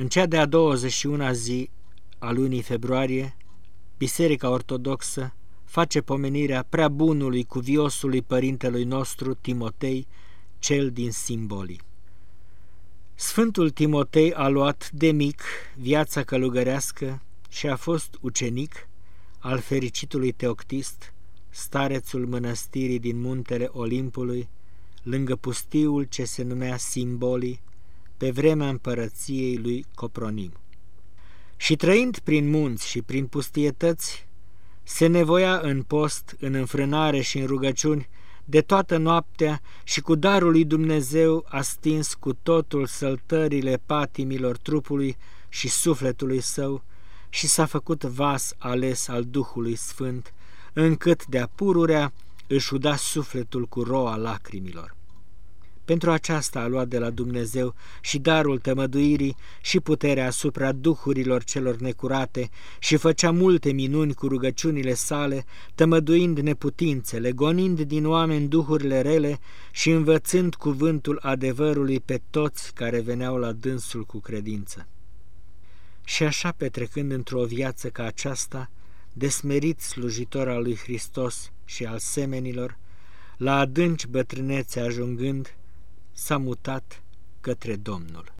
În cea de-a 21-a zi a lunii februarie, Biserica Ortodoxă face pomenirea prea bunului cuviosului părintelui nostru Timotei, cel din simbolii. Sfântul Timotei a luat de mic viața călugărească și a fost ucenic al fericitului Teoctist, starețul mănăstirii din muntele Olimpului, lângă pustiul ce se numea Simbolii, pe vremea împărăției lui Copronim. Și trăind prin munți și prin pustietăți, se nevoia în post, în înfrânare și în rugăciuni, de toată noaptea și cu darul lui Dumnezeu a stins cu totul săltările patimilor trupului și sufletului său și s-a făcut vas ales al Duhului Sfânt, încât de-a pururea își uda sufletul cu roa lacrimilor. Pentru aceasta a luat de la Dumnezeu și darul tămăduirii și puterea asupra duhurilor celor necurate și făcea multe minuni cu rugăciunile sale, tămăduind neputințele, gonind din oameni duhurile rele și învățând cuvântul adevărului pe toți care veneau la dânsul cu credință. Și așa petrecând într-o viață ca aceasta, desmerit slujitor al lui Hristos și al semenilor, la adânci bătrânețe ajungând, s-a mutat către Domnul.